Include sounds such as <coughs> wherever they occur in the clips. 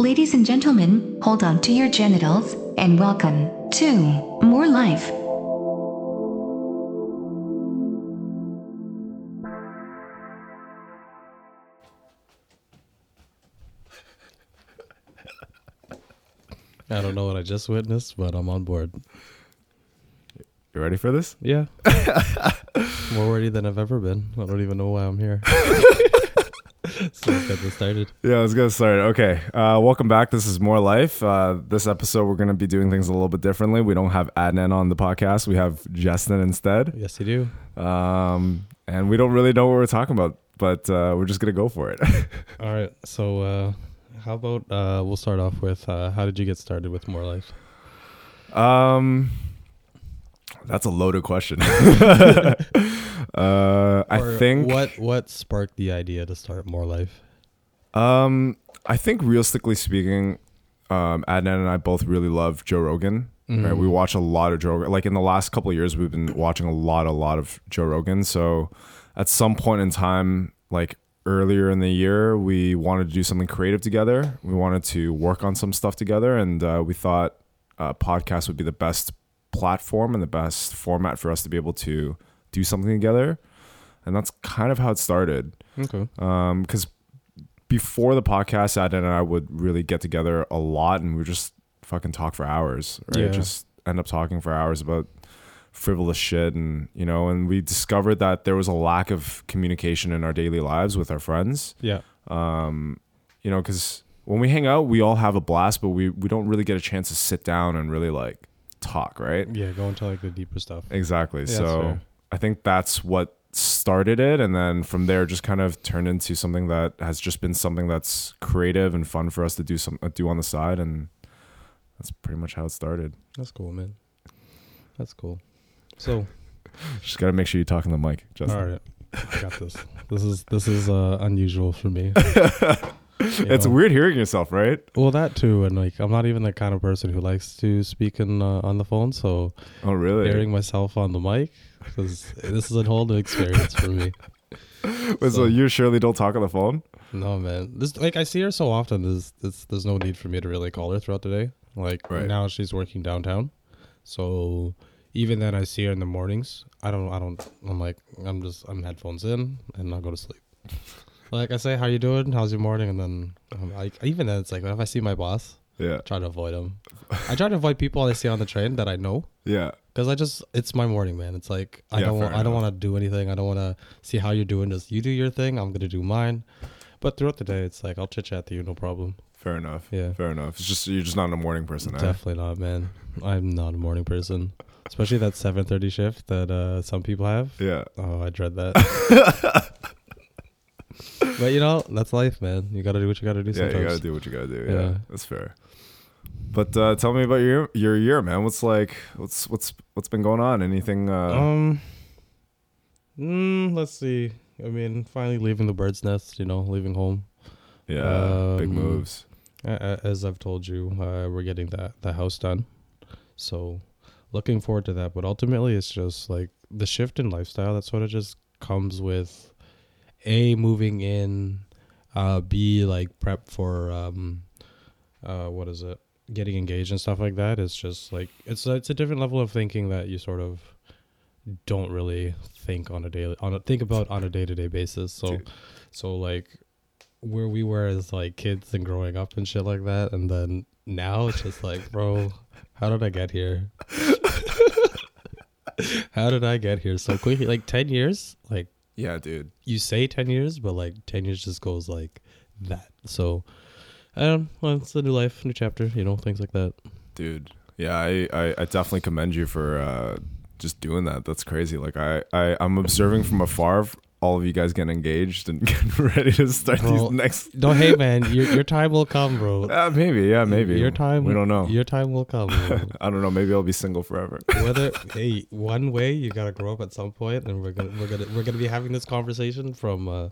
Ladies and gentlemen, hold on to your genitals, and welcome to More Life. I don't know what I just witnessed, but I'm on board. You ready for this? Yeah. <laughs> More ready than I've ever been. I don't even know why I'm here. <laughs> so let's get this started. <laughs> Yeah, let's get started. Okay, uh, welcome back. This is More Life. Uh, this episode, we're going to be doing things a little bit differently. We don't have Adnan on the podcast. We have Justin instead. Yes, you do. Um, and we don't really know what we're talking about, but uh, we're just going to go for it. <laughs> All right. So, uh, how about uh, we'll start off with uh, how did you get started with More Life? um, that's a loaded question. <laughs> uh, I think what what sparked the idea to start More Life? Um, I think realistically speaking, um, Adnan and I both really love Joe Rogan. Right, we watch a lot of Joe. Rogan. Like in the last couple of years, we've been watching a lot, a lot of Joe Rogan. So, at some point in time, like earlier in the year, we wanted to do something creative together. We wanted to work on some stuff together, and uh, we thought uh, podcast would be the best platform and the best format for us to be able to do something together. And that's kind of how it started Okay. because before the podcast, Adnan and I would really get together a lot, and we would just fucking talk for hours, right? Yeah. Just end up talking for hours about frivolous shit, and you know, and we discovered that there was a lack of communication in our daily lives with our friends. Yeah. Um, you know, because when we hang out, we all have a blast, but we we don't really get a chance to sit down and really like talk, right? Yeah. Go into like the deeper stuff. Exactly. Yeah, so. I think that's what started it and then from there just kind of turned into something that has just been something that's creative and fun for us to do some uh, do on the side and that's pretty much how it started. That's cool, man. That's cool. So, <laughs> Just got to make sure you talk in the mic. Justin. all right, I got this. This is this is uh, unusual for me. <laughs> <laughs> It's know? weird hearing yourself, right? Well, that too, and like I'm not even the kind of person who likes to speak in, uh, on the phone. So Oh, really? hearing myself on the mic, because this is a whole new experience for me. <laughs> Wait, so so- you surely don't talk on the phone? No, man, this like I see her so often. There's there's, there's no need for me to really call her throughout the day. Like Right. now, she's working downtown, so even then I see her in the mornings. I don't I don't I'm like I'm just I'm headphones in and I'll go to sleep. <laughs> like I say, how you doing? How's your morning? And then um, like even then it's like if I see my boss, Yeah. try to avoid him. I try to avoid people I see on the train that I know Yeah. because I just it's my morning, man. It's like I Yeah, don't want, I don't want to do anything. I don't want to see how you're doing. Just you do your thing. I'm gonna do mine. But throughout the day, it's like I'll chit chat to you, no problem. Fair enough. Yeah. Fair enough. It's just you're just not a morning person, eh? Definitely not, man. I'm not a morning person, especially that 7:30 shift that uh, some people have. Yeah. Oh, I dread that. <laughs> but you know, that's life, man. You gotta do what you gotta do Yeah, sometimes. you gotta do what you gotta do. Yeah, Yeah. that's fair. But uh, tell me about your your year, man. What's like? What's what's what's been going on? Anything? Uh, Um, mm, let's see. I mean, finally leaving the bird's nest. You know, leaving home. yeah, big um, moves. A- a- As I've told you, uh, we're getting that the house done, so looking forward to that. But ultimately, it's just like the shift in lifestyle that sort of just comes with a moving in, uh, b like prep for um, uh, what is it? Getting engaged and stuff like that. It's just like it's a, it's a different level of thinking that you sort of don't really think on a daily on a, think about on a day to day basis. So, Dude. so like where we were as like kids and growing up and shit like that, and then now it's just like, bro, how did I get here? <laughs> how did I get here so quickly? Like ten years? Like Yeah, dude. you say ten years, but like ten years just goes like that. So, I don't. Well, it's a new life, new chapter. You know, things like that. Dude. Yeah, I, I, I definitely commend you for uh, just doing that. That's crazy. Like I, I I'm observing from afar all of you guys getting engaged and <laughs> getting ready to start these next. No, hey <laughs> man, your your time will come, bro. <laughs> Uh, maybe, yeah, maybe. Your time. We don't know. Your time will come. I don't know. Maybe I'll be single forever. Whether hey, one way you gotta grow up at some point, and we're gonna we're gonna we're gonna be having this conversation from uh,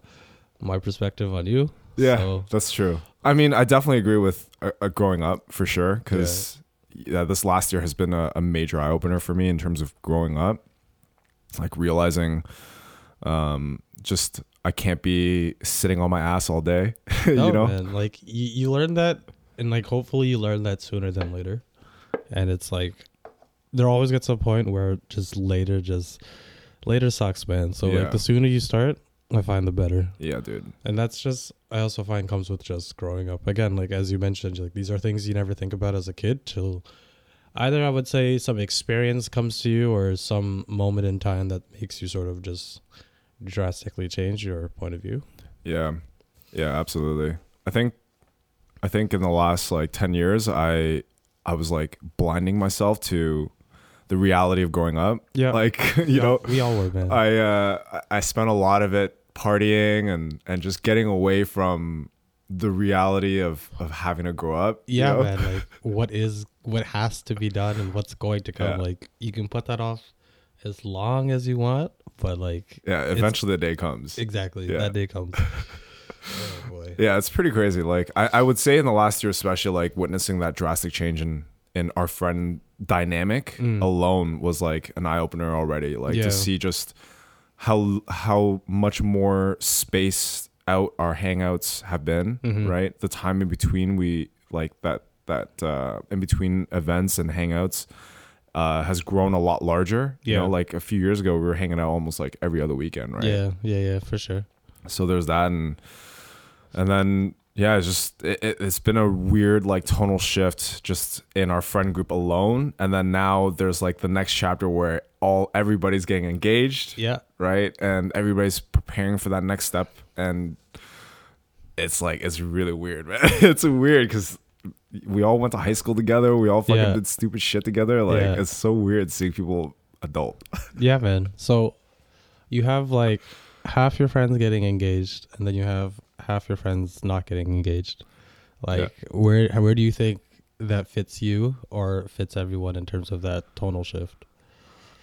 my perspective on you. Yeah, So- that's true. I mean, I definitely agree with uh, uh, growing up for sure because yeah. this last year has been a, a major eye opener for me in terms of growing up, like realizing, um, just I can't be sitting on my ass all day. <laughs> No, you know? man, like you, you learn that and like hopefully you learn that sooner than later. And it's like there always gets a point where just later just later sucks, man. So Yeah. like the sooner you start, I find the better. Yeah, dude. And that's just I also find comes with just growing up. Again, like as you mentioned, like these are things you never think about as a kid till either I would say some experience comes to you or some moment in time that makes you sort of just drastically change your point of view. Yeah. Yeah, absolutely. I think I think in the last like 10 years I I was like blinding myself to the reality of growing up. Yeah. Like, <laughs> you know, we all were, man. I uh I- spent a lot of it partying and and just getting away from the reality of of having to grow up. you yeah, know? man. Like what is what has to be done and what's going to come. Yeah. Like you can put that off as long as you want, but like Yeah, eventually the day comes. exactly Yeah. that day comes. <laughs> oh boy. Yeah, it's pretty crazy. Like I, I would say in the last year, especially like witnessing that drastic change in in our friend dynamic Mm. alone was like an eye opener already. Like Yeah. to see just how how much more spaced out our hangouts have been. Mhm. Right, the time in between we like that that uh, in between events and hangouts. Uh, has grown a lot larger. You Yeah. know, like a few years ago, we were hanging out almost like every other weekend, right? Yeah, yeah, yeah, for sure. so there's that and and then yeah it's just it, it- it's been a weird like tonal shift just in our friend group alone and then now there's like the next chapter where all everybody's getting engaged Yeah. right and everybody's preparing for that next step and it's like it's really weird man <laughs> it's weird because we all went to high school together we all fucking Yeah. did stupid shit together like Yeah. it's so weird seeing people adult <laughs> Yeah, man. So you have like half your friends getting engaged, and then you have half your friends not getting engaged. Like, where where do you think that fits you or fits everyone in terms of that tonal shift?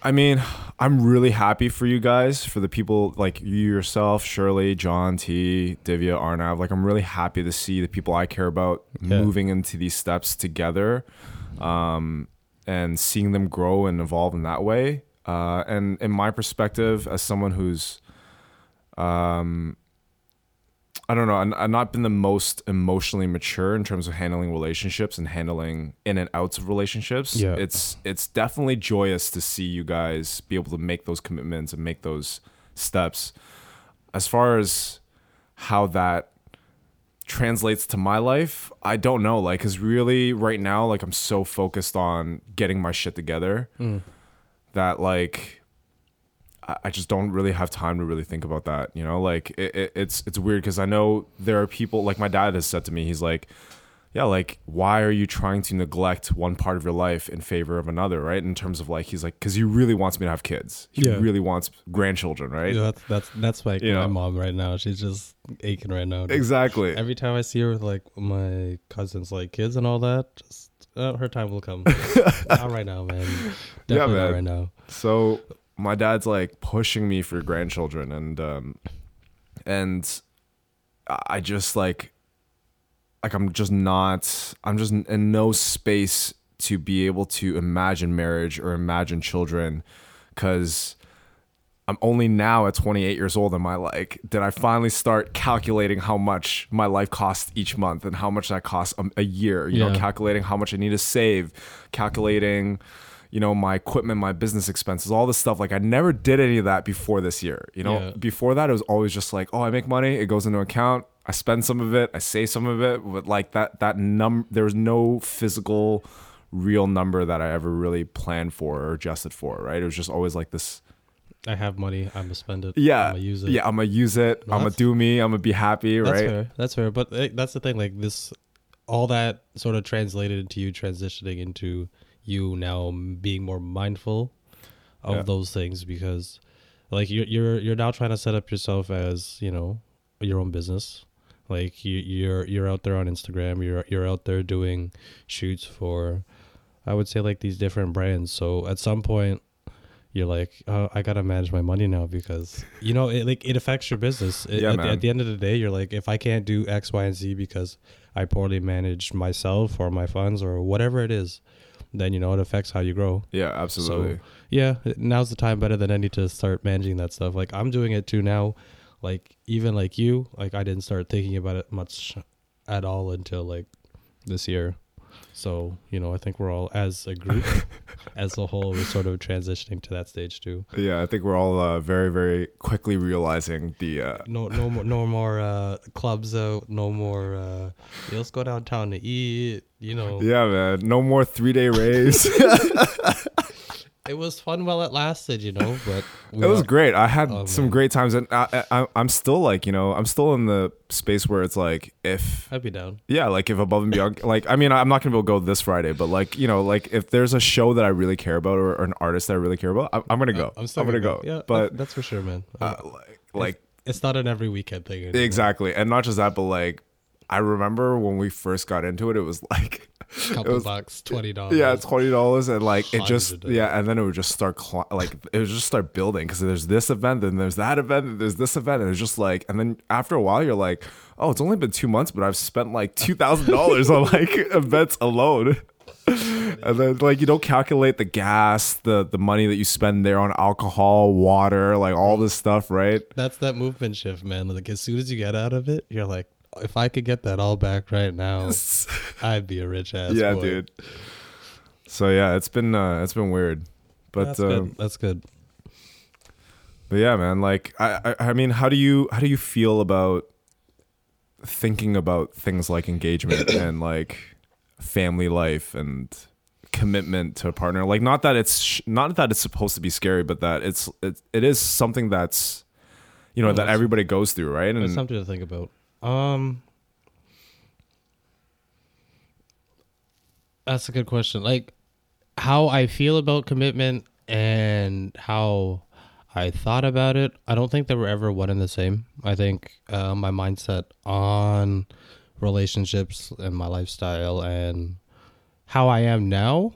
I mean, I'm really happy for you guys, for the people like you yourself, Shirley, John, T, Divya, Arnav. Like, I'm really happy to see the people I care about Yeah. moving into these steps together, um, and seeing them grow and evolve in that way. Uh, and in my perspective, as someone who's, um, I don't know, I'm, I've not been the most emotionally mature in terms of handling relationships and handling in and outs of relationships. Yeah. It's it's definitely joyous to see you guys be able to make those commitments and make those steps. As far as how that translates to my life, I don't know. Like, cause really right now, like I'm so focused on getting my shit together mm. that like I just don't really have time to really think about that. You know, like it, it, it's it's weird because I know there are people like my dad has said to me. He's like, yeah, like why are you trying to neglect one part of your life in favor of another, right? In terms of like he's like because he really wants me to have kids. He Yeah. really wants grandchildren, right? Yeah, that's that's that's like You my know. mom right now. She's just aching right now. Exactly. Every time I see her with like my cousins, like kids and all that, just uh, her time will come. <laughs> not right now, man. Definitely man. not right now. So my dad's like pushing me for grandchildren and um and I just like like I'm just not I'm just in no space to be able to imagine marriage or imagine children cuz I'm only now at 28 years old. Am I like, did I finally start calculating how much my life costs each month and how much that costs a, a year? You know, calculating how much I need to save, calculating, you know, my equipment, my business expenses, all this stuff. Like, I never did any of that before this year. You know, Yeah. before that, it was always just like, oh, I make money, it goes into account, I spend some of it, I save some of it. But like that, that num, there was no physical, real number that I ever really planned for or adjusted for. Right? It was just always like this. I have money. I'm gonna spend it. Yeah, I'm gonna use it. yeah. I'm gonna use it. I'm gonna do me. I'm gonna be happy. That's right? fair. That's fair. But eh, that's the thing. Like this, all that sort of translated into you transitioning into you now being more mindful of Yeah. those things because, like you're you're you're now trying to set up yourself as you know your own business. Like you you're you're out there on Instagram. You're you're out there doing shoots for, I would say like these different brands. So at some point. You're like, oh, I gotta manage my money now because you know it like it affects your business. It- Yeah, at, at the end of the day, you're like, if I can't do X, Y, and Z because I poorly manage myself or my funds or whatever it is, then you know it affects how you grow. Yeah, absolutely. So yeah, now's the time better than any to start managing that stuff. Like I'm doing it too now. Like even like you, like I didn't start thinking about it much at all until like this year. So you know, I think we're all as a group, <laughs> as a whole, we're sort of transitioning to that stage too. Yeah, I think we're all uh, very, very quickly realizing the. Uh, No, no more, no more uh, clubs out. No more. Uh, yeah, let's go downtown to eat. You know, yeah, man. No more three day raves. <laughs> it was fun while it lasted. You know, but we it was great. I had Oh, some great times, and I, I, I'm still like, you know, I'm still in the space where it's like, if I'd be down. yeah, like if above and beyond, like, I mean, I'm not gonna be able to go this Friday, but like, you know, like if there's a show that I really care about or, or an artist that I really care about, I'm, I'm gonna go. I'm still gonna go. Yeah, but that's for sure, man. uh, like, like it's not an every weekend thing. anymore. exactly, and not just that, but like, I remember when we first got into it, it was like. <laughs> couple was- bucks, twenty dollars. Yeah, twenty dollars, and like it just yeah, and then it would just start cli- like it would just start building because there's this event, then there's that event, and there's this event, and it's just like, and then after a while, you're like, oh, it's only been two months, but I've spent like two thousand dollars on like <laughs> events alone. And then, like, you don't calculate the gas, the the money that you spend there on alcohol, water, like all this stuff, right? That's that movement shift, man. Like as soon as you get out of it, you're like, if I could get that all back right now, <laughs> I'd be a rich ass. yeah, boy. dude. So yeah, it's been uh, it's been weird, but That's um, good. That's good. But yeah, man, like I, I I mean, how do you how do you feel about thinking about things like engagement <coughs> and like family life and commitment to a partner? Like not that it's sh- not that it's supposed to be scary, but that it's it, it is something that's you know that everybody goes through, right? It's And something to think about. Um, that's a good question. Like how I feel about commitment and how I thought about it. I don't think they were ever one and the same. I think uh, my mindset on relationships and my lifestyle and how I am now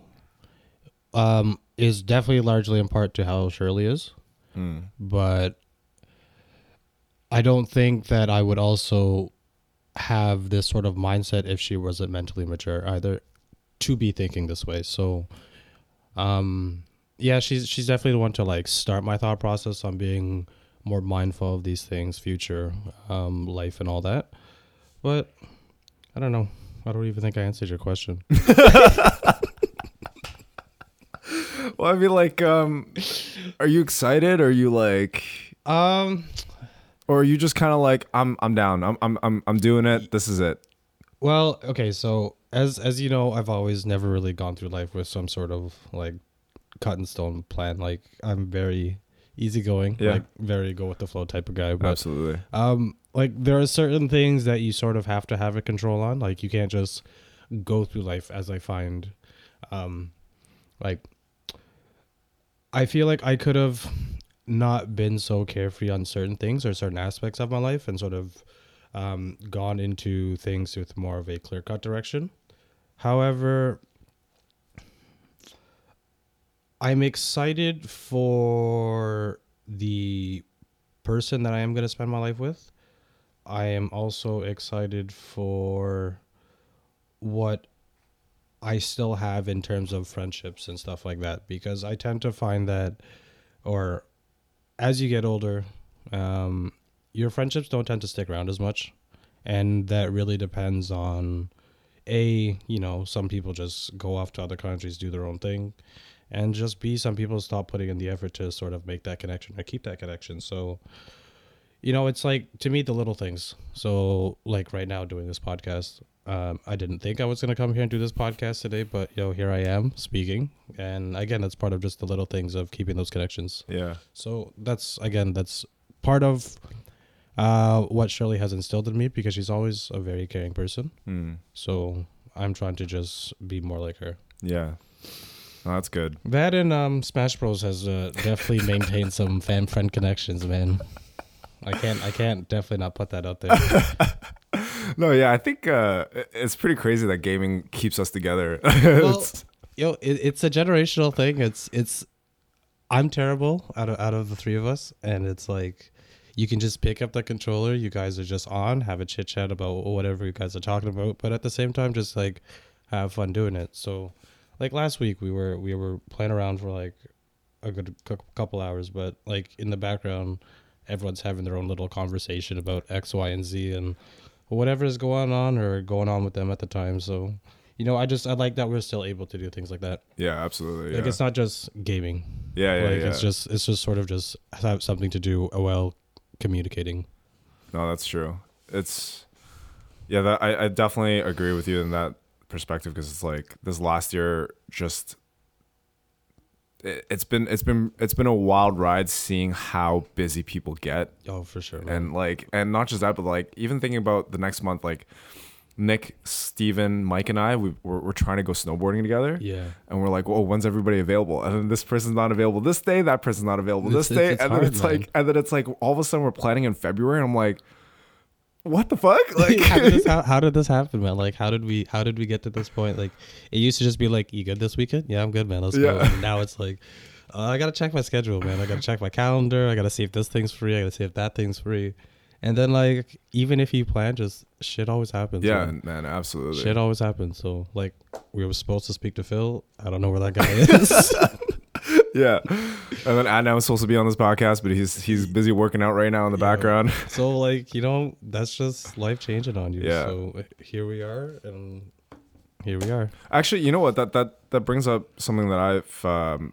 um, is definitely largely in part to how Shirley is. But I don't think that I would also have this sort of mindset if she wasn't mentally mature either to be thinking this way. So um yeah, she's she's definitely the one to like start my thought process on being more mindful of these things, future, um, life and all that. But I don't know. I don't even think I answered your question. <laughs> well, I mean, like, um, are you excited? Are you like, Um or are you just kind of like, I'm I'm down. I'm I'm I'm I'm doing it. This is it. Well, okay, so as as you know, I've always never really gone through life with some sort of like cut in stone plan. Like I'm very easygoing, Yeah. like very go with the flow type of guy. But Absolutely. um, like there are certain things that you sort of have to have a control on. Like you can't just go through life as I find, um, like I feel like I could have not been so carefree on certain things or certain aspects of my life and sort of um, gone into things with more of a clear cut direction. However, I'm excited for the person that I am going to spend my life with. I am also excited for what I still have in terms of friendships and stuff like that because I tend to find that, or as you get older, um, your friendships don't tend to stick around as much. And that really depends on A, you know, some people just go off to other countries, do their own thing. And just B, some people stop putting in the effort to sort of make that connection or keep that connection. So, you know, it's like to me the little things. So, like right now doing this podcast, um, I didn't think I was gonna come here and do this podcast today, but yo, here I am speaking. And again, that's part of just the little things of keeping those connections. Yeah. So that's again, that's part of uh, what Shirley has instilled in me because she's always a very caring person. Hmm. So I'm trying to just be more like her. Yeah. Oh, that's good. That and um, Smash Bros has uh, definitely maintained some fan friend connections, man. I can't, I can't definitely not put that out there. <laughs> No, yeah, I think uh, it's pretty crazy that gaming keeps us together. <laughs> well, It's- yo, it, it's a generational thing. It's, it's. I'm terrible out of out of the three of us, and it's like you can just pick up the controller. You guys are just on, have a chit chat about whatever you guys are talking about, but at the same time, just like have fun doing it. So, like last week, we were we were playing around for like a good cou- couple hours, but like in the background, everyone's having their own little conversation about X, Y, and Z, and whatever is going on or going on with them at the time. So, you know, I just I like that we're still able to do things like that. Yeah, absolutely. Like yeah. it's not just gaming. yeah, yeah, like yeah. it's just it's just sort of just have something to do while communicating. No, that's true. It's yeah, that I, I definitely agree with you in that perspective because it's like this last year just it's been it's been it's been a wild ride seeing how busy people get Oh, for sure. man. and like and not just that but like even thinking about the next month like Nick, Steven, Mike, and I we, we're, we're trying to go snowboarding together. yeah. And we're like, "Whoa, when's everybody available?" And then this person's not available this day. That person's not available this It's- day. it's and then it's man. like, and then it's like, all of a sudden we're planning in February. And I'm like, "What the fuck?" <laughs> Like, how, did this, how, <laughs> how did this happen, man? Like, how did we how did we get to this point? Like, it used to just be like, "You good this weekend? Yeah, I'm good, man. Let's go." And now it's like, uh, I gotta check my schedule, man. I gotta check my calendar. I gotta see if this thing's free. I gotta see if that thing's free. And then like, even if you plan, just shit always happens. yeah, man. man, absolutely. Shit always happens. So like, we were supposed to speak to Phil. I don't know where that guy <laughs> is. <laughs> yeah. And then Adnan was supposed to be on this podcast, but he's he's busy working out right now in the Yeah. background. <laughs> so like, you know, that's just life changing on you. Yeah. So here we are, and here we are. Actually, you know what? That that that brings up something that I've um,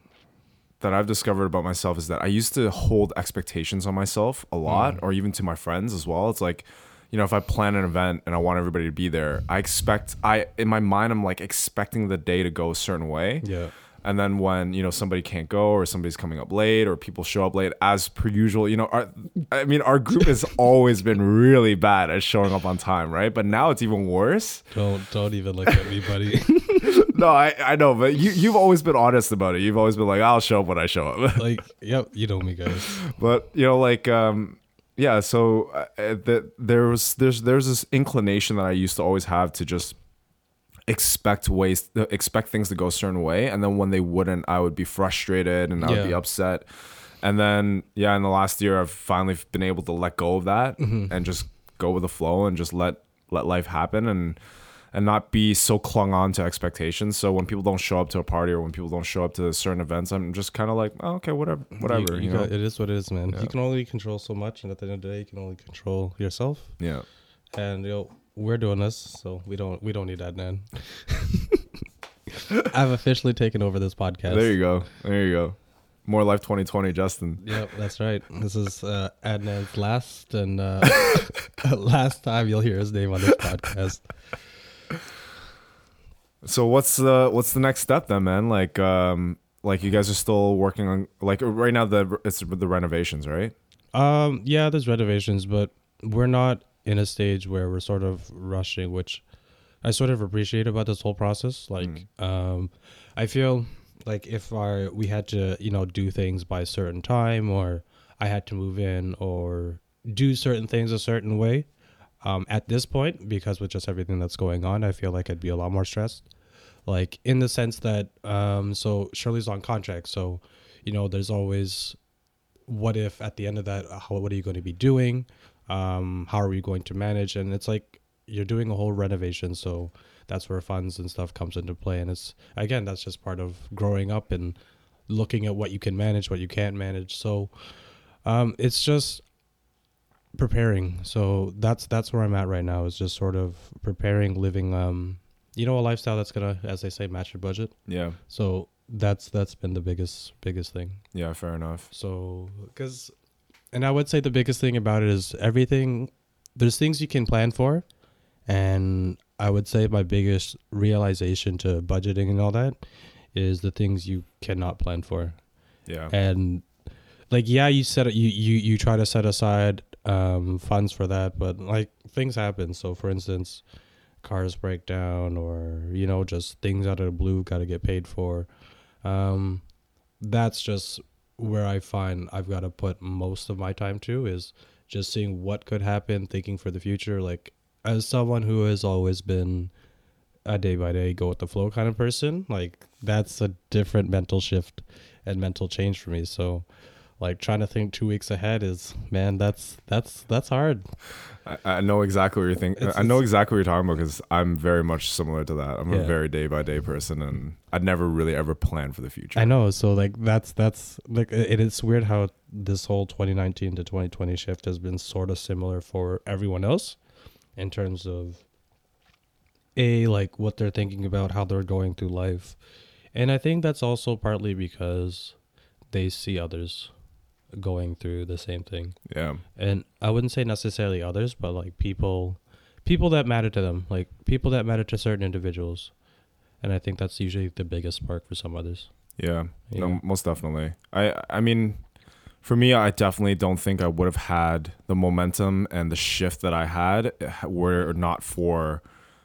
that I've discovered about myself is that I used to hold expectations on myself a lot, or even to my friends as well. It's like, you know, if I plan an event and I want everybody to be there, I expect I in my mind I'm like expecting the day to go a certain way. Yeah. And then when you know somebody can't go or somebody's coming up late or people show up late, as per usual, you know, our, I mean, our group has <laughs> always been really bad at showing up on time, right? But now it's even worse. Don't don't even look at me, buddy. <laughs> No, I, I know, but you you've always been honest about it. You've always been like, I'll show up when I show up. <laughs> like, yep, you know me, guys. but you know, like, um, yeah. So uh, that there was there's there's this inclination that I used to always have to just expect ways expect things to go a certain way, and then when they wouldn't, I would be frustrated and I would be upset. And then yeah, in the last year, I've finally been able to let go of that Mm-hmm. and just go with the flow and just let let life happen and and not be so clung on to expectations. So when people don't show up to a party or when people don't show up to certain events, I'm just kind of like, oh, okay, whatever, whatever. You, You- you know? got- it is what it is, man. Yeah. You can only control so much, and at the end of the day, you can only control yourself. yeah. And you know, we're doing this, so we don't we don't need Adnan. <laughs> I've officially taken over this podcast. There you go. There you go. More life 2020, Justin. Yep, that's right. This is uh, Adnan's last and uh, <laughs> last time you'll hear his name on this podcast. So what's the what's the next step then, man? Like um like you guys are still working on like right now the it's the renovations, right? Um, yeah, there's renovations, but we're not in a stage where we're sort of rushing, which I sort of appreciate about this whole process. Like, um, I feel like if our we had to, you know, do things by a certain time, or I had to move in, or do certain things a certain way, um, at this point, because with just everything that's going on, I feel like I'd be a lot more stressed. Like in the sense that, um, so Shirley's on contract, so you know, there's always what if at the end of that how, what are you going to be doing um how are we going to manage? And it's like you're doing a whole renovation so that's where funds and stuff comes into play. And it's again that's just part of growing up and looking at what you can manage what you can't manage. So um it's just preparing. So that's that's where i'm at right now is just sort of preparing living um you know a lifestyle that's gonna as they say match your budget? Yeah. so that's that's been the biggest biggest thing. Yeah, fair enough. so, because, and I would say the biggest thing about it is everything, there's things you can plan for. And I would say my biggest realization to budgeting and all that is the things you cannot plan for. Yeah. And like, yeah, you set it, you, you, you try to set aside um, funds for that, but like things happen. So, for instance, cars break down or, you know, just things out of the blue got to get paid for. Um, that's just where I find I've got to put most of my time to is just seeing what could happen, thinking for the future. Like as someone who has always been a day by day, go with the flow kind of person, like that's a different mental shift and mental change for me. So like trying to think two weeks ahead is man, that's that's that's hard. I, I know exactly what you're thinking. I know exactly what you're talking about because I'm very much similar to that. I'm Yeah. a very day by day person, and I'd never really ever plan for the future. I know. So like that's that's like it, it's weird how this whole 2019 to 2020 shift has been sort of similar for everyone else, in terms of a like what they're thinking about, how they're going through life. And I think that's also partly because they see others going through the same thing. Yeah. And I wouldn't say necessarily others, but like people people that matter to them, like people that matter to certain individuals. And I think that's usually the biggest spark for some others. Yeah, Yeah. no, most definitely. I I mean, for me, I definitely don't think I would have had the momentum and the shift that I had eh, were not for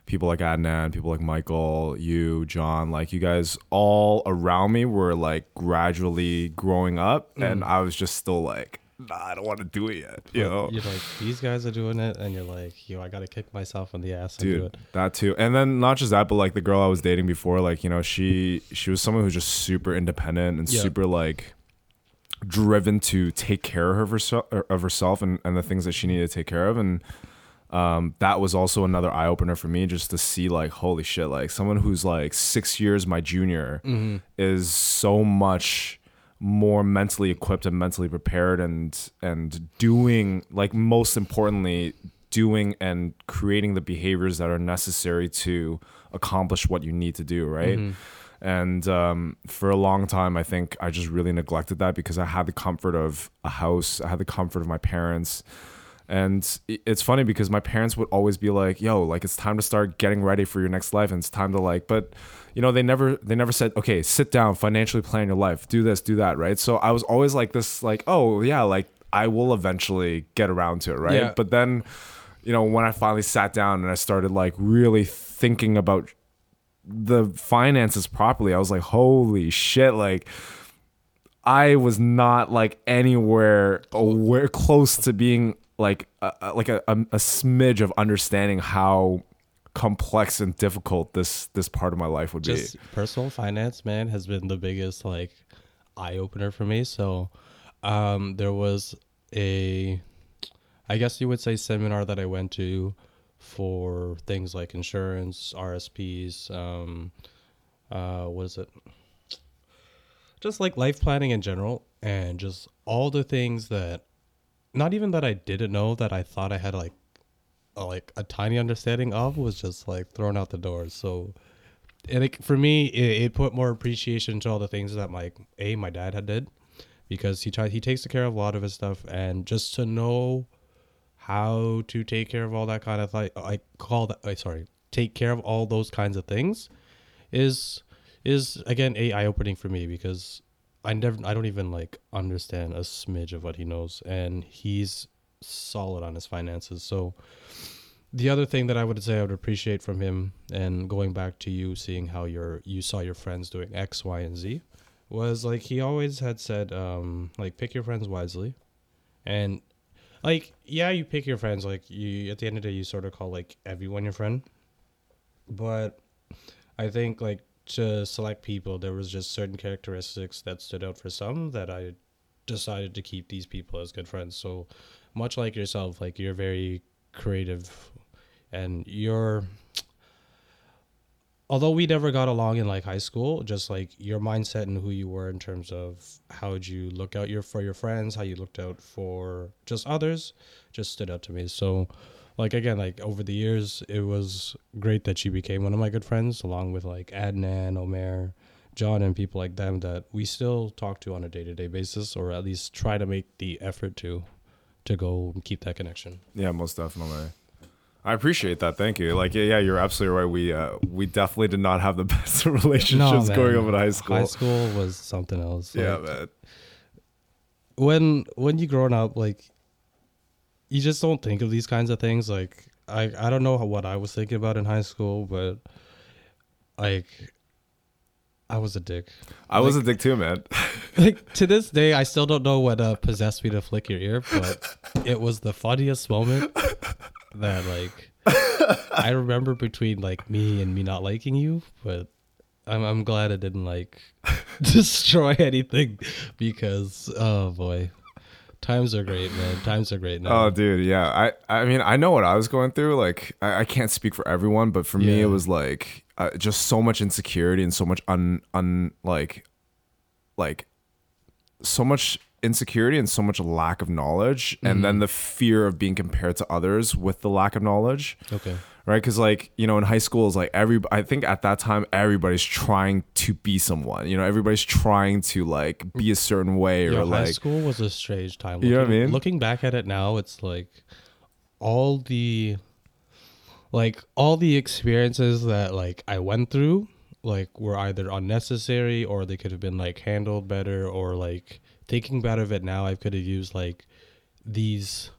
people like Adnan, people like Michael, you, John. Like you guys, all around me were like gradually growing up, mm. and I was just still like, nah, I don't want to do it yet. You know, You're like, these guys are doing it and you're like, yo, I gotta kick myself in the ass and do it. that too and then not just that but like the girl i was dating before like you know she she was someone who's just super independent and Yeah. super like driven to take care of herself of herself and, and the things that she needed to take care of and um, that was also another eye opener for me just to see like holy shit like someone who's like six years my junior is so much more mentally equipped and mentally prepared and and doing like most importantly doing and creating the behaviors that are necessary to accomplish what you need to do right? And um, for a long time i think i just really neglected that because i had the comfort of a house i had the comfort of my parents and it's funny because my parents would always be like, "Yo, like it's time to start getting ready for your next life and it's time to like but you know, they never they never said, "Okay, sit down, financially plan your life. Do this, do that," right? So I was always like this like, "Oh, yeah, like I will eventually get around to it, right?" Yeah. But then you know, when I finally sat down and I started like really thinking about the finances properly, I was like, "Holy shit, like I was not like anywhere aware close to being like a, like a, a, a smidge of understanding how complex and difficult this this part of my life would Just be. personal finance, man, has been the biggest like eye opener for me. So um there was a I guess you would say seminar that I went to for things like insurance, RSPs, um uh what is it? Just like life planning in general and just all the things that not even that I didn't know that I thought I had like a, like a tiny understanding of was just like thrown out the door. So and it, for me, it, it put more appreciation to all the things that my a my dad had did because he tried he takes care of a lot of his stuff and just to know how to take care of all that kind of like I call that I uh, sorry take care of all those kinds of things is is again a eye opening for me because I never I don't even like understand a smidge of what he knows and he's solid on his finances so the other thing that I would say I would appreciate from him, and going back to you seeing how your you saw your friends doing X, Y, and Z, was like he always had said, um, like pick your friends wisely, and like yeah, you pick your friends. Like you at the end of the day, you sort of call like everyone your friend, but I think like to select people, there was just certain characteristics that stood out for some that I decided to keep these people as good friends. So much like yourself, like you're very creative and you're although we never got along in like high school just like your mindset and who you were in terms of how you look out your for your friends how you looked out for just others just stood out to me so like again like over the years it was great that she became one of my good friends along with like adnan omer john and people like them that we still talk to on a day-to-day basis or at least try to make the effort to to go and keep that connection Yeah, most definitely. I appreciate that. Thank you. Like, yeah, yeah, you're absolutely right. We uh, we definitely did not have the <laughs> best relationships man. growing up in high school. High school was something else. yeah, Like, man. when when you growing up, like you just don't think of these kinds of things. Like I I don't know what I was thinking about in high school, but like I was a dick. I was a dick too, man. <laughs> Like to this day, I still don't know what uh, possessed me to flick your ear, but it was the funniest moment that like I remember between like me and me not liking you, but I'm I'm glad I didn't like <laughs> destroy anything because oh boy. Times are great, man. Times are great now. Oh, dude, yeah. I, I mean, I know what I was going through. Like, I, I can't speak for everyone, but for me, it was like uh, just so much insecurity and so much un, un, like, like, so much insecurity and so much lack of knowledge, and then the fear of being compared to others with the lack of knowledge Okay. Right? Because like you know, in high school is like every. I think at that time everybody's trying to be someone. You know, everybody's trying to like be a certain way or Yeah, high school was a strange time. You know what I Looking- mean? Looking back at it now, it's like all the like all the experiences that like I went through like were either unnecessary or they could have been like handled better or like thinking back of it now I could have used like these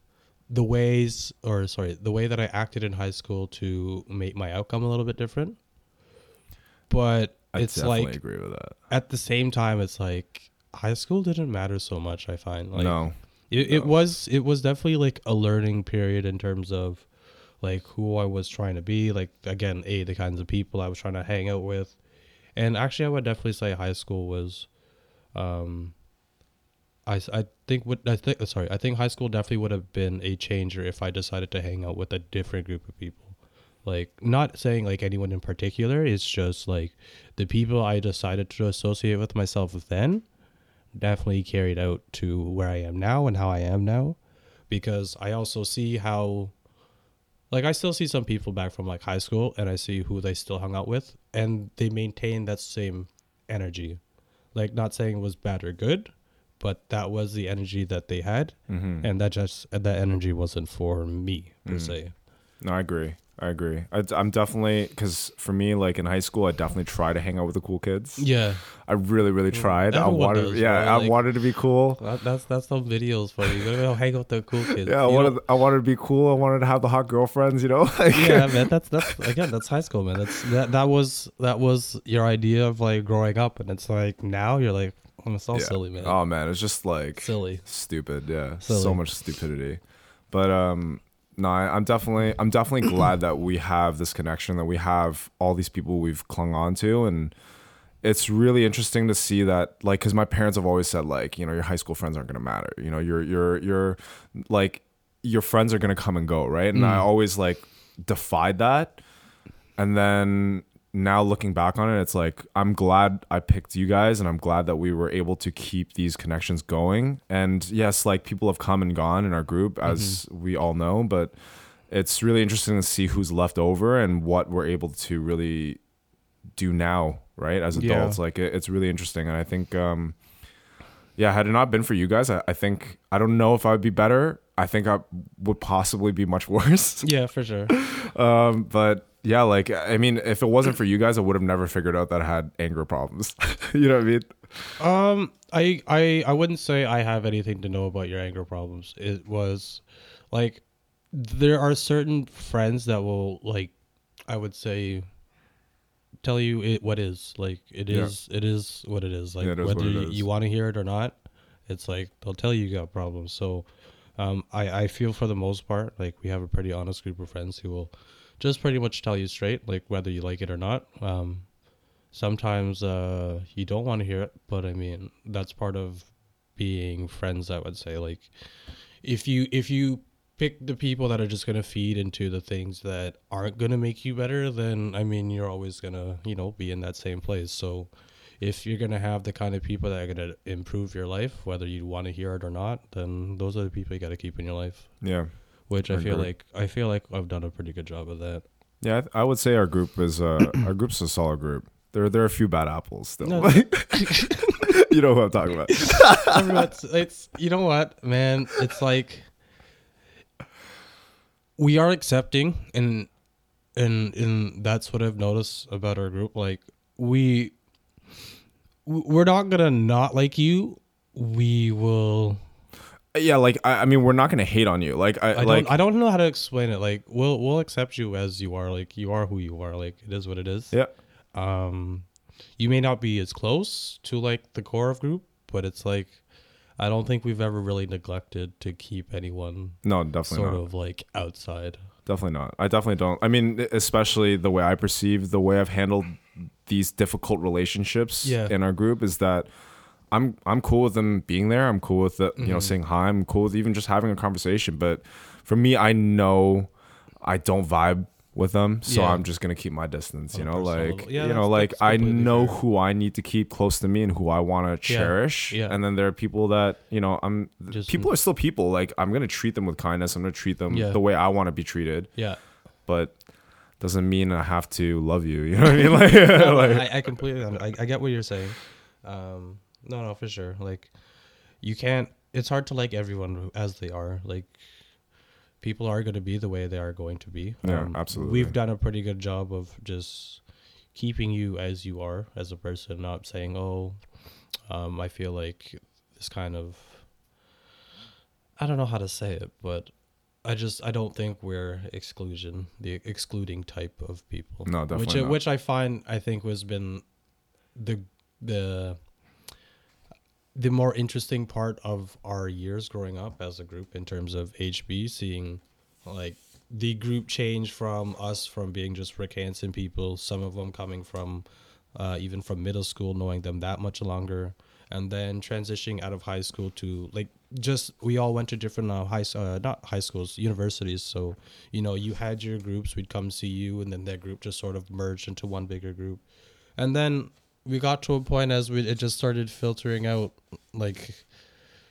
the ways or sorry the way that I acted in high school to make my outcome a little bit different. But I it's definitely like agree with that. at the same time it's like high school didn't matter so much i find like no, it, it was it was definitely like a learning period in terms of like who i was trying to be like again a the kinds of people i was trying to hang out with. And actually i would definitely say high school was um I, I think what I think uh, sorry I think high school definitely would have been a changer if I decided to hang out with a different group of people. Like not saying like anyone in particular it's just like the people i decided to associate with myself then definitely carried out to where i am now and how i am now. Because i also see how like i still see some people back from like high school and i see who they still hung out with and they maintain that same energy. Like not saying it was bad or good but that was the energy that they had Mm-hmm. and that just that energy wasn't for me per Mm. se no, I agree. I agree. I, I'm definitely because for me, like in high school, I definitely try to hang out with the cool kids. yeah I really, really tried. I wanted, does, yeah, right? I Like- wanted to be cool. That, that's that's some videos for you. You gotta go hang out with the cool kids. Yeah, I wanted, know? I wanted to be cool. I wanted to have the hot girlfriends. You know, <laughs> like, yeah, man. That's that's again. That's high school, man. That's that that was that was your idea of like growing up, and it's like now you're like, it's all Yeah. silly, man. Oh man, it's just like silly. stupid yeah Silly. so much stupidity but um no I, i'm definitely i'm definitely <clears throat> glad that we have this connection that we have all these people we've clung on to and it's really interesting to see that like because my parents have always said like you know your high school friends aren't going to matter you know your your your like your friends are going to come and go right and i always like defied that and then now looking back on it it's like i'm glad i picked you guys and i'm glad that we were able to keep these connections going. And yes like people have come and gone in our group as we all know but it's really interesting to see who's left over and what we're able to really do now right as Yeah. adults. Like it, it's really interesting. And i think um yeah had it not been for you guys I, I think i don't know if i would be better. I think i would possibly be much <laughs> worse. Yeah, for sure. <laughs> um, but yeah, like I mean, if it wasn't for you guys, I would have never figured out that I had anger problems. <laughs> you know what I mean? Um, I I I wouldn't say I have anything to know about your anger problems. It was like there are certain friends that will like I would say tell you it what is like it is yeah. it is what it is like Yeah, it is whether you, you want to hear it or not it's like they'll tell you you got problems so um I I feel for the most part like we have a pretty honest group of friends who will just pretty much tell you straight like whether you like it or not. Um sometimes uh you don't want to hear it but i mean that's part of being friends i would say. Like if you if you pick the people that are just to feed into the things that aren't to make you better then i mean you're always to you know be in that same place. So if you're to have the kind of people that are to improve your life whether you want to hear it or not then those are the people you got to keep in your life. Yeah, which i I feel agree. like i feel like i've done a pretty good job of that yeah. I, th- I would say our group is uh, our group's a solid group. There, there are a few bad apples still. No, <laughs> you know who I'm talking about. Everyone's, it's you know what, man. It's like we are accepting, and and and that's what I've noticed about our group. Like we we're not gonna not like you. We will. Yeah, like I, I mean, we're not gonna hate on you. Like I, I like don't. I don't know how to explain it. Like we'll we'll accept you as you are. Like you are who you are. Like it is what it is. yeah, um you may not be as close to like the core of group but it's like i don't think we've ever really neglected to keep anyone no, definitely sort not. of like outside Definitely not. I definitely don't. I mean, especially the way I perceive the way I've handled these difficult relationships Yeah. in our group is that I'm I'm cool with them being there. I'm cool with the, you know saying hi. I'm cool with even just having a conversation. But for me, I know I don't vibe with them, so Yeah. I'm just gonna keep my distance. You know, like. Yeah, you know, like I know fair. who I need to keep close to me and who I want to Yeah. cherish. Yeah. And then there are people that you know, I'm Just- people are still people. Like I'm gonna treat them with kindness. I'm gonna treat them Yeah. the way I want to be treated. Yeah. But doesn't mean I have to love you. <laughs> You know what I mean? Like, <laughs> No, like I, I completely I, I get what you're saying. Um, no, no, for sure. Like, you can't. It's hard to like everyone as they are. Like, people are going to be the way they are going to be. Um, Yeah, absolutely. We've done a pretty good job of just keeping you as you are as a person, not saying, "Oh, um, I feel like this kind of." I don't know how to say it, but I just I don't think we're exclusion, the excluding type of people. No, which definitely not. which I find I think has been the the the more interesting part of our years growing up as a group in terms of HB, seeing like the group change from us from being just Rick Hansen people, some of them coming from uh, even from middle school, knowing them that much longer, and then transitioning out of high school to like just we all went to different uh, high uh, not high schools, universities. So you know you had your groups, we'd come see you, and then that group just sort of merged into one bigger group, and then we got to a point as we it just started filtering out like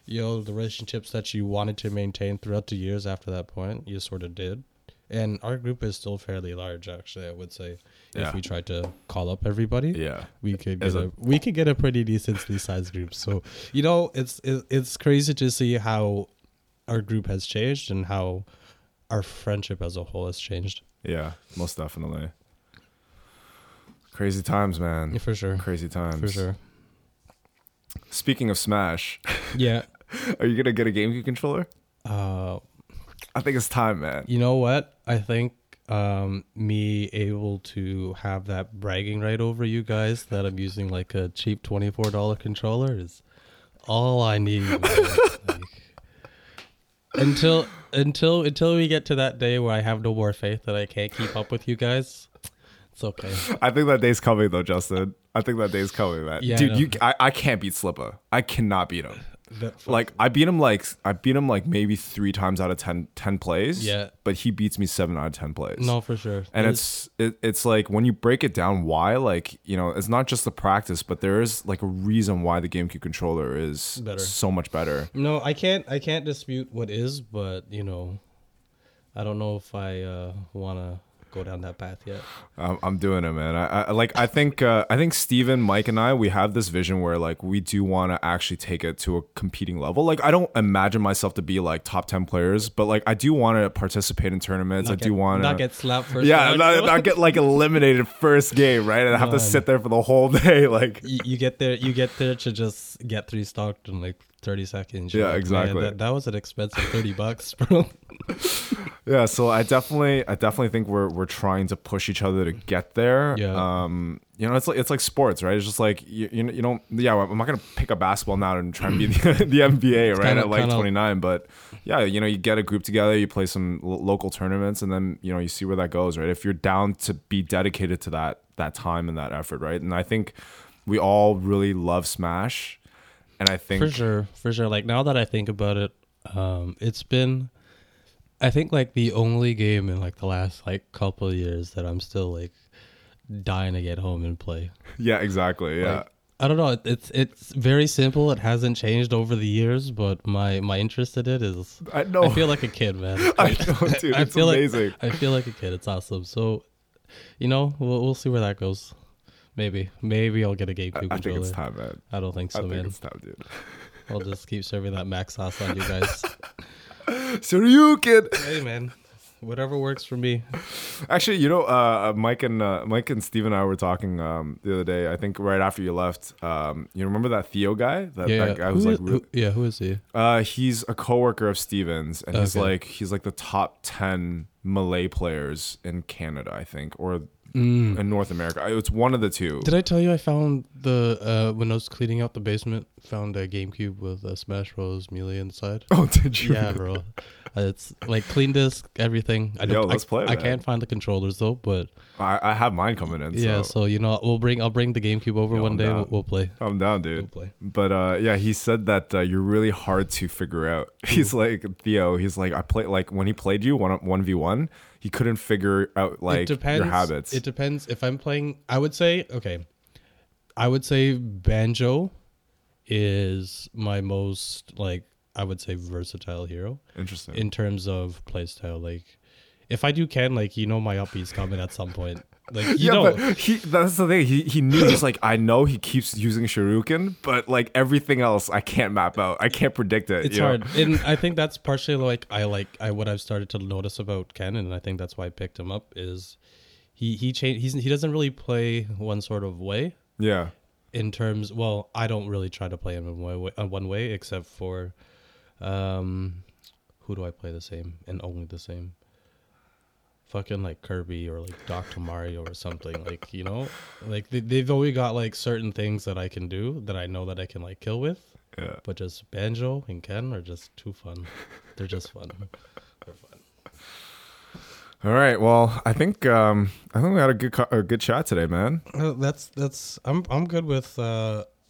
you know the relationships that you wanted to maintain throughout the years after that point you sort of did and our group is still fairly large actually i would say Yeah. if we tried to call up everybody yeah. we could get a- a, we could get a pretty decently sized group so you know it's it, it's crazy to see how our group has changed and how our friendship as a whole has changed Yeah, most definitely. Crazy times, man. Yeah, for sure Crazy times. for sure Speaking of Smash, <laughs> yeah are you gonna get a GameCube controller? uh I think it's time, man. You know what? I think um me able to have that bragging right over you guys that I'm using like a cheap twenty four dollar controller is all I need. Like, <laughs> until until until we get to that day where I have no more faith that I can't keep up with you guys, it's okay. I think that day's coming though, Justin. I think that day's coming, man. Yeah, Dude, know. you, I, I can't beat Slipper. I cannot beat him. Like I beat him like I beat him like maybe three times out of 10, 10 plays. Yeah. But he beats me seven out of ten plays. no, for sure. And it's it, it's like when you break it down, why like you know it's not just the practice, but there is like a reason why the GameCube controller is Better. so much better. no, I can't I can't dispute what is, but you know, I don't know if I uh, want to go down that path yet. I'm, I'm doing it, man. I, I like. I think. Uh, I think Steven, Mike, and I we have this vision where like we do want to actually take it to a competing level. Like I don't imagine myself to be like top ten players, but like I do want to participate in tournaments. I Not do get- want not to. get slapped first. Yeah, not, not, get like eliminated first game, right? And I have to sit there for the whole <laughs> day, like you, you get there you get there to just get three stocked and like 30 seconds Yeah, like, man, exactly. that, that was an expensive 30 bucks bro <laughs> Yeah, so I definitely, I definitely think we're we're trying to push each other to get there. Yeah. Um, you know, it's like it's like sports, right? It's just like you, you know, you know, yeah. I'm not gonna pick a basketball now and try and be the, <laughs> the NBA, right? kinda- at like kinda- 29, but yeah, you know, you get a group together, you play some lo- local tournaments, and then you know, you see where that goes, right? If you're down to be dedicated to that that time and that effort, right? And I think we all really love Smash, and I think for sure for sure like now that i think about it um it's been i think like the only game in like the last like couple of years that i'm still like dying to get home and play <laughs> yeah, exactly, yeah. Like, I don't know. it- It's it's very simple. It hasn't changed over the years, but my my interest in it is. I know. I feel like a kid, man. <laughs> I know, dude. <laughs> I It's feel amazing. like I feel like a kid. It's awesome. So, you know, we'll we'll see where that goes. Maybe maybe I'll get a GameCube I, I think it's time, man. I don't think so, I think man. it's time, dude. <laughs> I'll just keep serving that max sauce on you guys. So you kid. hey, man, whatever works for me. Actually, you know, uh, Mike and uh, Mike and Steve and I were talking um, the other day. I think right after you left. Um, you remember that Theo guy? That, yeah, that guy was who like, is- real- who- yeah. Who is he? uh, he's a coworker of Steven's, and he's like, he's like the top ten Melee players in Canada, I think, or Mm. in North America. It's one of the two. Did I tell you I found the uh, when I was cleaning out the basement, found a GameCube with a Smash Bros. Melee inside. <laughs> oh, did you? yeah, bro. it's like clean disc, everything. I Yo, don't. let's I, play, I man. can't find the controllers though, but I, I have mine coming in. So yeah. So you know, we'll bring. I'll bring the GameCube over Yo, one I'm day. We'll, we'll play. I'm down, dude. We'll play. But uh, yeah, he said that uh, you're really hard to figure out. <laughs> He's like Theo. He's like I play like when he played you one one v one. He couldn't figure out like depends. your habits. It depends. If I'm playing, I would say okay. I would say banjo is my most like I would say versatile hero Interesting. in terms of playstyle. Like if I do can, like you know my upbeat's coming at some point. Like you yeah, know. but he that's the thing. He he knew he's like I know he keeps using Shuriken, but like everything else I can't map out. I can't predict it. it's you know? hard and i think that's partially like i like i what i've started to notice about ken and i think that's why i picked him up is he he changed he's he doesn't really play one sort of way Yeah. in terms well i don't really try to play him in one way, uh, one way except for um who do i play the same and only the same fucking like kirby or like dr mario or something like you know like they, they've always got like certain things that i can do that i know that i can like kill with Yeah. but just banjo and ken are just too fun they're just fun <laughs> they're fun All right. Well, I think um I think we had a good co- a good chat today, man. Uh, that's that's I'm I'm good with uh <coughs>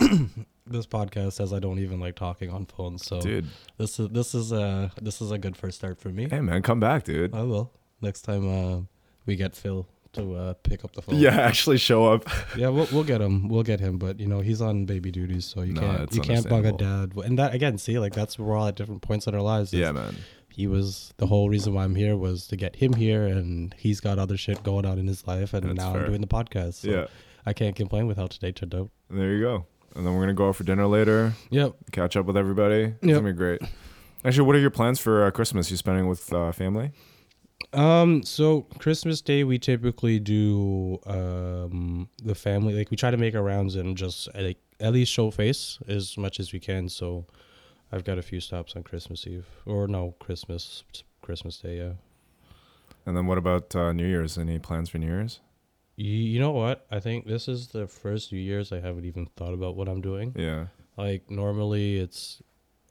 this podcast as I don't even like talking on phones. So Dude. this is this is a this is a good first start for me. Hey, man, come back, dude. I will next time uh we get Phil to uh pick up the phone. Yeah, <laughs> actually show up. <laughs> yeah, we'll we'll get him. We'll get him. But you know he's on baby duties, so you No, can't you can't bug a dad. And that again, see, like that's we're all at different points in our lives. Yeah, man. he was the whole reason why I'm here was to get him here, and he's got other shit going on in his life, and That's now fair. I'm doing the podcast. So Yeah. I can't complain with how today turned out. There you go. And then we're gonna go out for dinner later. Yep. Catch up with everybody. It's Yep. gonna be great. Actually, what are your plans for uh, Christmas? You spending with uh, family? Um. So Christmas Day, we typically do um the family like we try to make our rounds and just like at least show face as much as we can. So I've got a few stops on Christmas Eve or no Christmas Christmas Day. Yeah. And then what about uh, New Year's? Any plans for New Year's? You, you know what? I think this is the first New Year's I haven't even thought about what I'm doing. Yeah. Like normally it's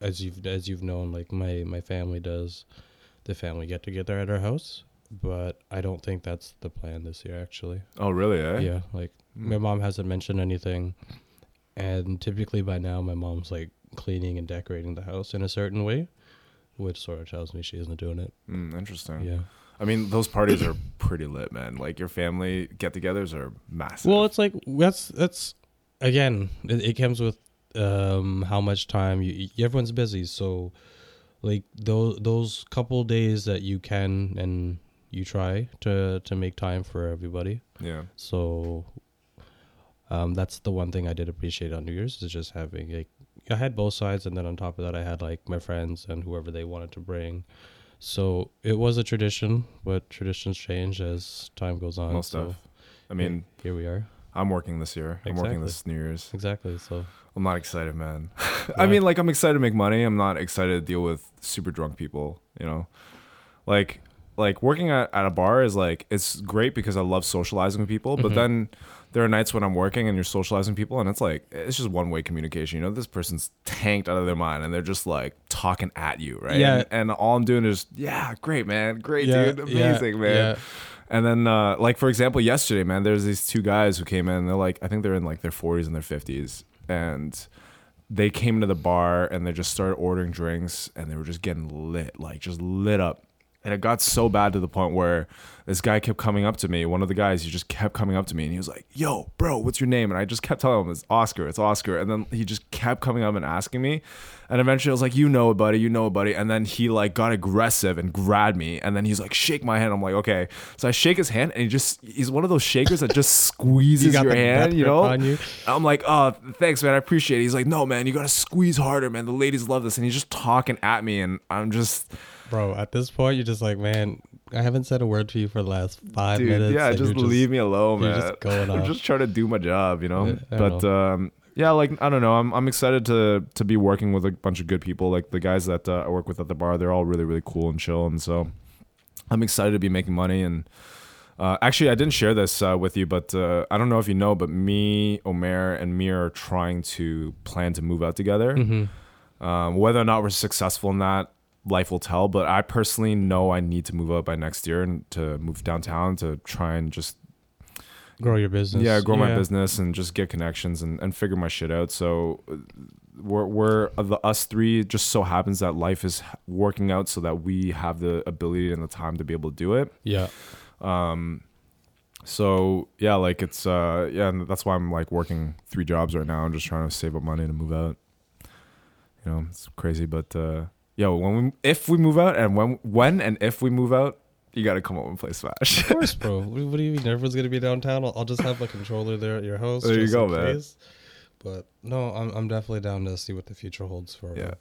as you've as you've known, like my my family does the family get together at our house, but I don't think that's the plan this year actually. Oh, really? Eh? Yeah, like my Mm. mom hasn't mentioned anything, and typically by now my mom's like cleaning and decorating the house in a certain way, which sort of tells me she isn't doing it. Mm, interesting. Yeah. I mean, those parties are <coughs> pretty lit, man. Like your family get-togethers are massive. Well, it's like that's that's again it, it comes with um how much time you everyone's busy, so like those those couple days that you can and you try to to make time for everybody. yeah. So um, that's the one thing I did appreciate on New Year's is just having like I had both sides, and then on top of that, I had like my friends and whoever they wanted to bring. So it was a tradition, but traditions change as time goes on. Most so stuff. I mean, here we are. I'm working this year. I'm working Exactly. this New Year's. Exactly. So I'm not excited, man. <laughs> I mean, like, I'm excited to make money. I'm not excited to deal with super drunk people. You know, like, like working at, at a bar is like it's great because I love socializing with people. But Mhm. then there are nights when I'm working and you're socializing people, and it's like it's just one way communication. You know, this person's tanked out of their mind, and they're just like talking at you, right? Yeah. And, and all I'm doing is, yeah, great, man, great, yeah, dude, yeah, amazing, man. Yeah. And then, uh, like for example, yesterday, man, there's these two guys who came in. They're like, I think they're in like their 40s and their 50s, and they came into the bar and they just started ordering drinks, and they were just getting lit, like just lit up. And it got so bad to the point where this guy kept coming up to me. One of the guys, he just kept coming up to me, and he was like, "Yo, bro, what's your name?" And I just kept telling him it's Oscar, it's Oscar. And then he just kept coming up and asking me, and eventually I was like, "You know it, buddy, you know it, buddy." And then he like got aggressive and grabbed me, and then he's like, "Shake my hand." I'm like, "Okay." So I shake his hand, and he just—he's one of those shakers that just <laughs> squeezes got your the hand, you know. on you. I'm like, "Oh, thanks, man. I appreciate it." He's like, "No, man, you gotta squeeze harder, man. The ladies love this." And he's just talking at me, and I'm just. Bro, at this point, you're just like, man, I haven't said a word to you for the last five Dude, minutes. yeah, just leave me alone, man. just <laughs> going I'm just trying to do my job, you know. Yeah, but um, yeah, like I don't know. I'm I'm excited to to be working with a bunch of good people. Like the guys that uh, I work with at the bar, they're all really really cool and chill, and so I'm excited to be making money. And uh, actually, I didn't share this uh, with you, but uh, I don't know if you know, but me, Omer, and Mir are trying to plan to move out together. hmm Um, whether or not we're successful in that, life will tell. But I personally know I need to move up by next year and to move downtown to try and just Grow your business. yeah grow my business and just get connections and, and figure my shit out. So we're we're the us three just so happens that life is working out so that we have the ability and the time to be able to do it. Yeah. Um, so yeah, like it's uh yeah, and that's why I'm like working three jobs right now. I'm just trying to save up money to move out. You know, it's crazy, but uh yo, when we if we move out and when when and if we move out, you got to come up and play Smash. Of course, bro. What, <laughs> what do you mean? Everyone's gonna be downtown. I'll, I'll just have a controller there at your house. There you go, man. case. But no, I'm I'm definitely down to see what the future holds for yeah.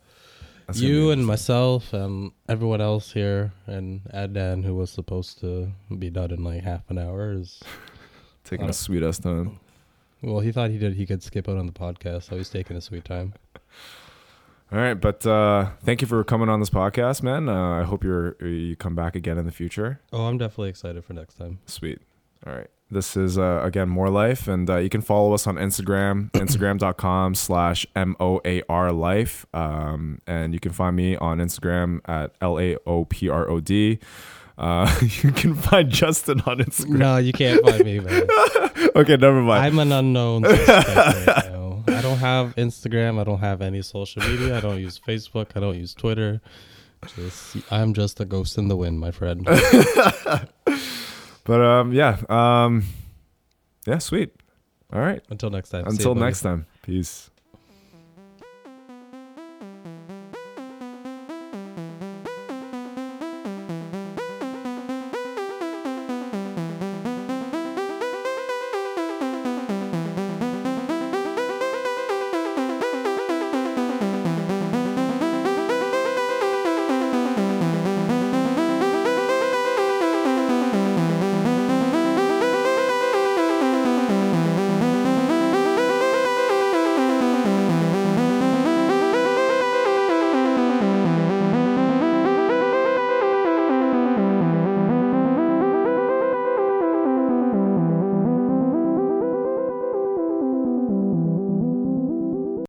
That's gonna be you and myself and everyone else here and Adnan who was supposed to be done in like half an hour is <laughs> taking uh, a sweet ass time. well he thought he did he could skip out on the podcast so he's taking a sweet time <laughs> All right, but uh thank you for coming on this podcast, man. Uh, I hope you're you come back again in the future. oh i'm definitely excited for next time Sweet. All right. This is uh, again moar life, and uh, you can follow us on Instagram, <coughs> instagram.com slash M O A R life. Um, and you can find me on Instagram at L A O P R O D. Uh, <laughs> you can find Justin on Instagram. no you can't find me man <laughs> Okay, never mind. i'm an unknown have instagram i don't have any social media i don't use facebook i don't use twitter just i'm just a ghost in the wind my friend <laughs> but um, yeah, um, yeah, sweet. All right. until next time Until buddy. next time. Peace.